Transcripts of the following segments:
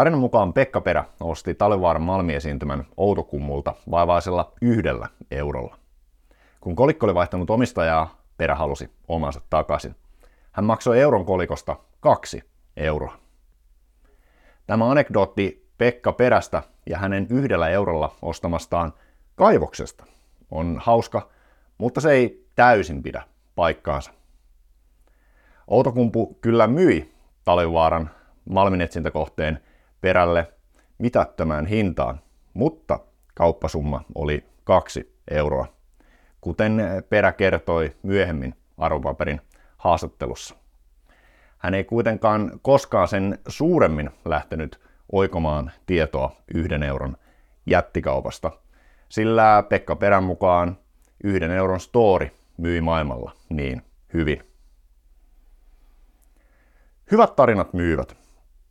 Tarinan mukaan Pekka Perä osti Talvivaaran malmiesiintymän Outokummulta vaivaisella yhdellä eurolla. Kun kolikko oli vaihtanut omistajaa, Perä halusi omansa takaisin. Hän maksoi euron kolikosta kaksi euroa. Tämä anekdootti Pekka Perästä ja hänen yhdellä eurolla ostamastaan kaivoksesta on hauska, mutta se ei täysin pidä paikkaansa. Outokumpu kyllä myi Talvivaaran malminetsintäkohteen perälle mitättömään hintaan, mutta kauppasumma oli kaksi euroa, kuten perä kertoi myöhemmin arvopaperin haastattelussa. Hän ei kuitenkaan koskaan sen suuremmin lähtenyt oikomaan tietoa yhden euron jättikaupasta, sillä Pekka Perän mukaan yhden euron story myi maailmalla niin hyvin. Hyvät tarinat myyvät.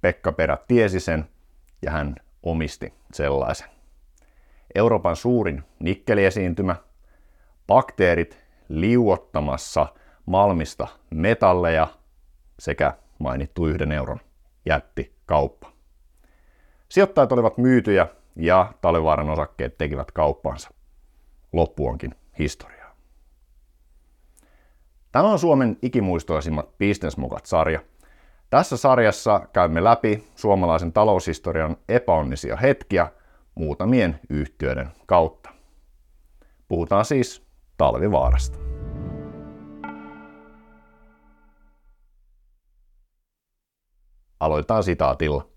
Pekka Perä tiesi sen ja hän omisti sellaisen. Euroopan suurin nikkeliesiintymä, bakteerit liuottamassa Malmista metalleja sekä mainittu yhden euron jättikauppa. Sijoittajat olivat myytyjä ja Talvivaaran osakkeet tekivät kauppaansa. Loppu onkin historiaa. Tämä on Suomen ikimuistoisimmat Businessmokat-sarja. Tässä sarjassa käymme läpi suomalaisen taloushistorian epäonnisia hetkiä muutamien yhtiöiden kautta. Puhutaan siis Talvivaarasta. Aloitetaan sitaatilla.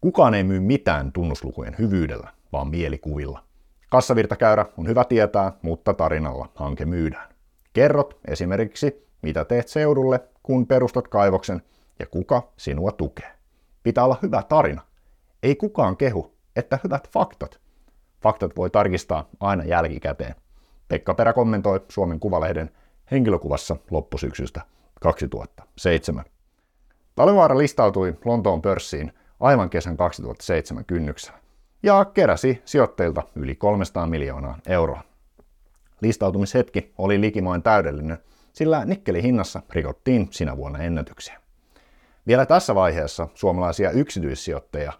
Kukaan ei myy mitään tunnuslukujen hyvyydellä, vaan mielikuvilla. Kassavirtakäyrä on hyvä tietää, mutta tarinalla hanke myydään. Kerrot esimerkiksi, mitä teet seudulle, kun perustat kaivoksen ja kuka sinua tukee. Pitää olla hyvä tarina. Ei kukaan kehu, että hyvät faktat. Faktat voi tarkistaa aina jälkikäteen. Pekka Perä kommentoi Suomen Kuvalehden henkilökuvassa loppusyksystä 2007. Talvivaara listautui Lontoon pörssiin aivan kesän 2007 kynnyksellä ja keräsi sijoitteilta yli 300 miljoonaa euroa. Listautumishetki oli likimain täydellinen, sillä nikkelin hinnassa rikottiin sinä vuonna ennätyksiä. Vielä tässä vaiheessa suomalaisia yksityissijoittajia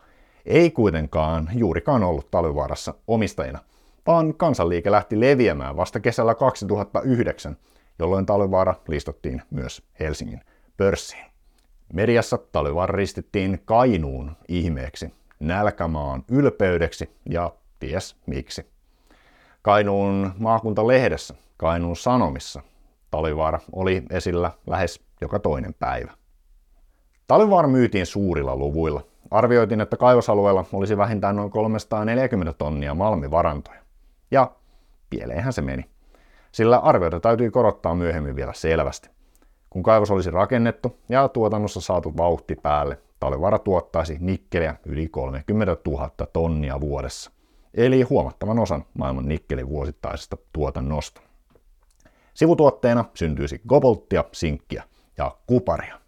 ei kuitenkaan juurikaan ollut talvivaarassa omistajina, vaan kansanliike lähti leviämään vasta kesällä 2009, jolloin talvivaara listattiin myös Helsingin pörssiin. Mediassa Talvivaara ristittiin Kainuun ihmeeksi, nälkämaan ylpeydeksi ja ties miksi. Kainuun maakuntalehdessä, Kainuun Sanomissa, Talvivaara oli esillä lähes joka toinen päivä. Talvivaara myytiin suurilla luvuilla. Arvioitiin, että kaivosalueella olisi vähintään noin 340 tonnia malmivarantoja. Ja pieleenhän se meni. Sillä arvioita täytyy korottaa myöhemmin vielä selvästi. Kun kaivos olisi rakennettu ja tuotannossa saatu vauhti päälle, Talvivaara tuottaisi nikkeliä yli 30 000 tonnia vuodessa, eli huomattavan osan maailman nikkelin vuosittaisesta tuotannosta. Sivutuotteena syntyisi kobolttia, sinkkiä ja kuparia.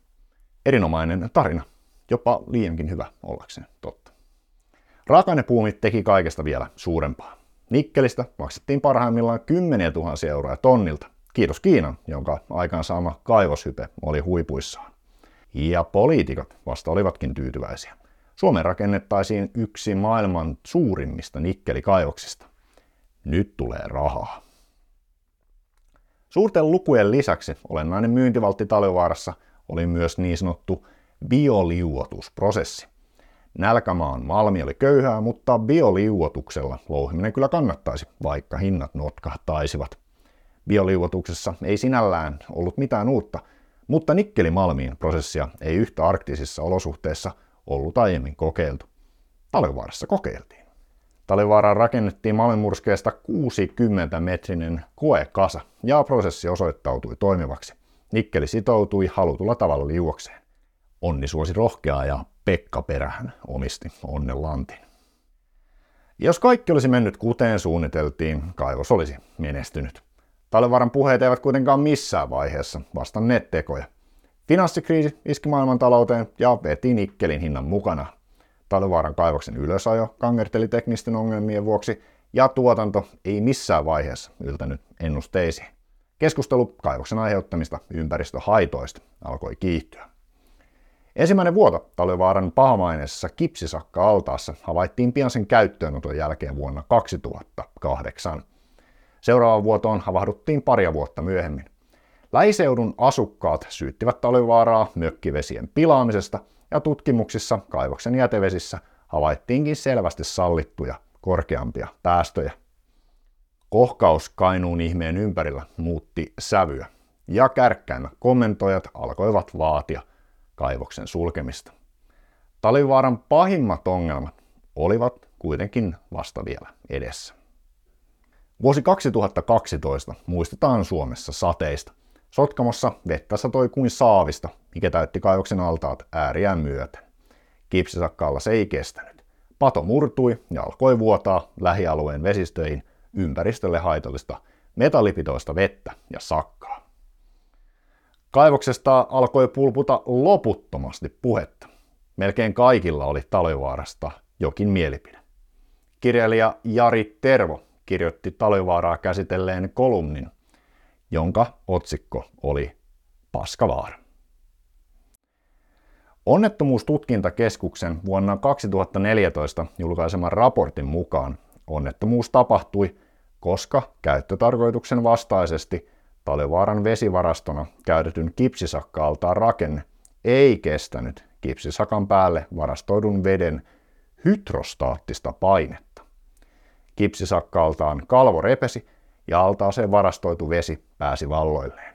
Erinomainen tarina, jopa liiankin hyvä ollakseen totta. Raaka-ainepuumit teki kaikesta vielä suurempaa. Nikkelistä maksettiin parhaimmillaan kymmeniä tuhansia euroa tonnilta, Kiitos Kiinan, jonka aikaansaama kaivoshype oli huipuissaan. Ja poliitikot vasta olivatkin tyytyväisiä. Suomeen rakennettaisiin yksi maailman suurimmista nikkelikaivoksista. Nyt tulee rahaa. Suurten lukujen lisäksi olennainen myyntivaltti Taljovaarassa oli myös niin sanottu bioliuotusprosessi. Nälkämaan malmi oli köyhää, mutta bioliuotuksella louhiminen kyllä kannattaisi, vaikka hinnat notkahtaisivat. Bioliuotuksessa ei sinällään ollut mitään uutta, mutta nikkelimalmiin prosessia ei yhtä arktisissa olosuhteissa ollut aiemmin kokeiltu. Talvivaarassa kokeiltiin. Talvivaaraan rakennettiin malmimurskeesta 60-metrinen koekasa ja prosessi osoittautui toimivaksi. Nikkeli sitoutui halutulla tavalla liuokseen. Onni suosi rohkeaa ja Pekka Perähän omisti onnen lantin. Jos kaikki olisi mennyt kuten suunniteltiin, kaivos olisi menestynyt. Talvivaaran puheet eivät kuitenkaan missään vaiheessa vastanneet tekoja. Finanssikriisi iski maailmantalouteen ja veti nikkelin hinnan mukana. Talvivaaran kaivoksen ylösajo kangerteli teknisten ongelmien vuoksi ja tuotanto ei missään vaiheessa yltänyt ennusteisiin. Keskustelu kaivoksen aiheuttamista ympäristöhaitoista alkoi kiihtyä. Ensimmäinen vuoto Talvivaaran pahamaineisessa kipsisakka-altaassa havaittiin pian sen käyttöönoton jälkeen vuonna 2008. Seuraavaan vuotoon havahduttiin paria vuotta myöhemmin. Lähiseudun asukkaat syyttivät Talvivaaraa mökkivesien pilaamisesta ja tutkimuksissa kaivoksen jätevesissä havaittiinkin selvästi sallittuja korkeampia päästöjä. Kohkaus Kainuun ihmeen ympärillä muutti sävyä, ja kärkkäimmät kommentoijat alkoivat vaatia kaivoksen sulkemista. Talivaaran pahimmat ongelmat olivat kuitenkin vasta vielä edessä. Vuosi 2012 muistetaan Suomessa sateista. Sotkamossa vettä satoi kuin saavista, mikä täytti kaivoksen altaat ääriään myöten. Kipsisakkaalla se ei kestänyt. Pato murtui ja alkoi vuotaa lähialueen vesistöihin ympäristölle haitallista metallipitoista vettä ja sakkaa. Kaivoksesta alkoi pulputa loputtomasti puhetta. Melkein kaikilla oli Talvivaarasta jokin mielipide. Kirjailija Jari Tervo kirjoitti Talvivaaraa käsitelleen kolumnin, jonka otsikko oli Paskavaara. Onnettomuustutkintakeskuksen vuonna 2014 julkaiseman raportin mukaan onnettomuus tapahtui, koska käyttötarkoituksen vastaisesti Talivaaran vesivarastona käytetyn kipsisakka rakenne ei kestänyt kipsisakan päälle varastoidun veden hydrostaattista painetta. Kipsisakkaaltaan kalvo repesi ja altaaseen varastoitu vesi pääsi valloilleen.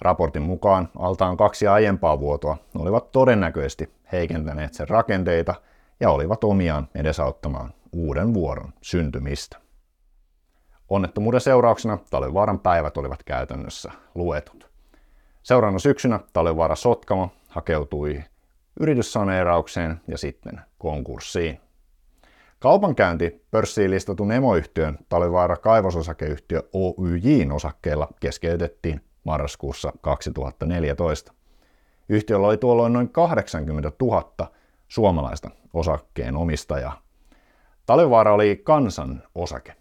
Raportin mukaan altaan kaksi aiempaa vuotoa olivat todennäköisesti heikentäneet sen rakenteita ja olivat omiaan edesauttamaan uuden vuoron syntymistä. Onnettomuuden seurauksena Talvivaaran päivät olivat käytännössä luetut. Seuraavana syksynä Talvivaara Sotkamo hakeutui yrityssaneeraukseen ja sitten konkurssiin. Kaupankäynti pörssiin listatun emoyhtiön Talvivaara kaivososakeyhtiö Oyjin osakkeilla keskeytettiin marraskuussa 2014. Yhtiöllä oli tuolloin noin 80 000 suomalaista osakkeen omistajaa. Talvivaara oli kansan osake.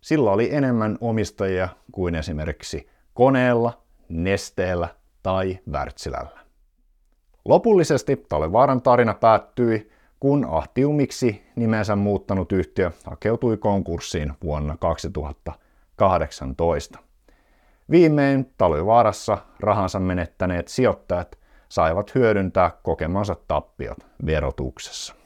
Sillä oli enemmän omistajia kuin esimerkiksi koneella, nesteellä tai Wärtsilällä. Lopullisesti Talvivaaran tarina päättyi, kun Ahtiumiksi nimensä muuttanut yhtiö hakeutui konkurssiin vuonna 2018. Viimein Talvivaarassa rahansa menettäneet sijoittajat saivat hyödyntää kokemansa tappiot verotuksessa.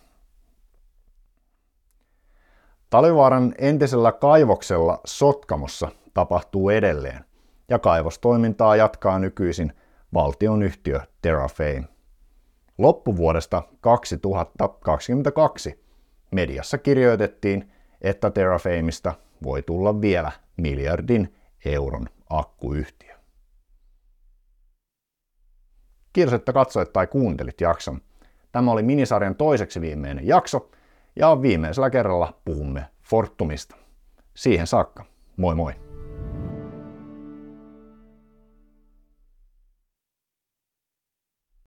Talivaaran entisellä kaivoksella Sotkamossa tapahtuu edelleen, ja kaivostoimintaa jatkaa nykyisin valtionyhtiö Terrafame. Loppuvuodesta 2022 mediassa kirjoitettiin, että Terrafameista voi tulla vielä miljardin euron akkuyhtiö. Kiitos, että katsoit tai kuuntelit jakson. Tämä oli minisarjan toiseksi viimeinen jakso, ja viimeisellä kerralla puhumme Fortumista. Siihen saakka, moi moi!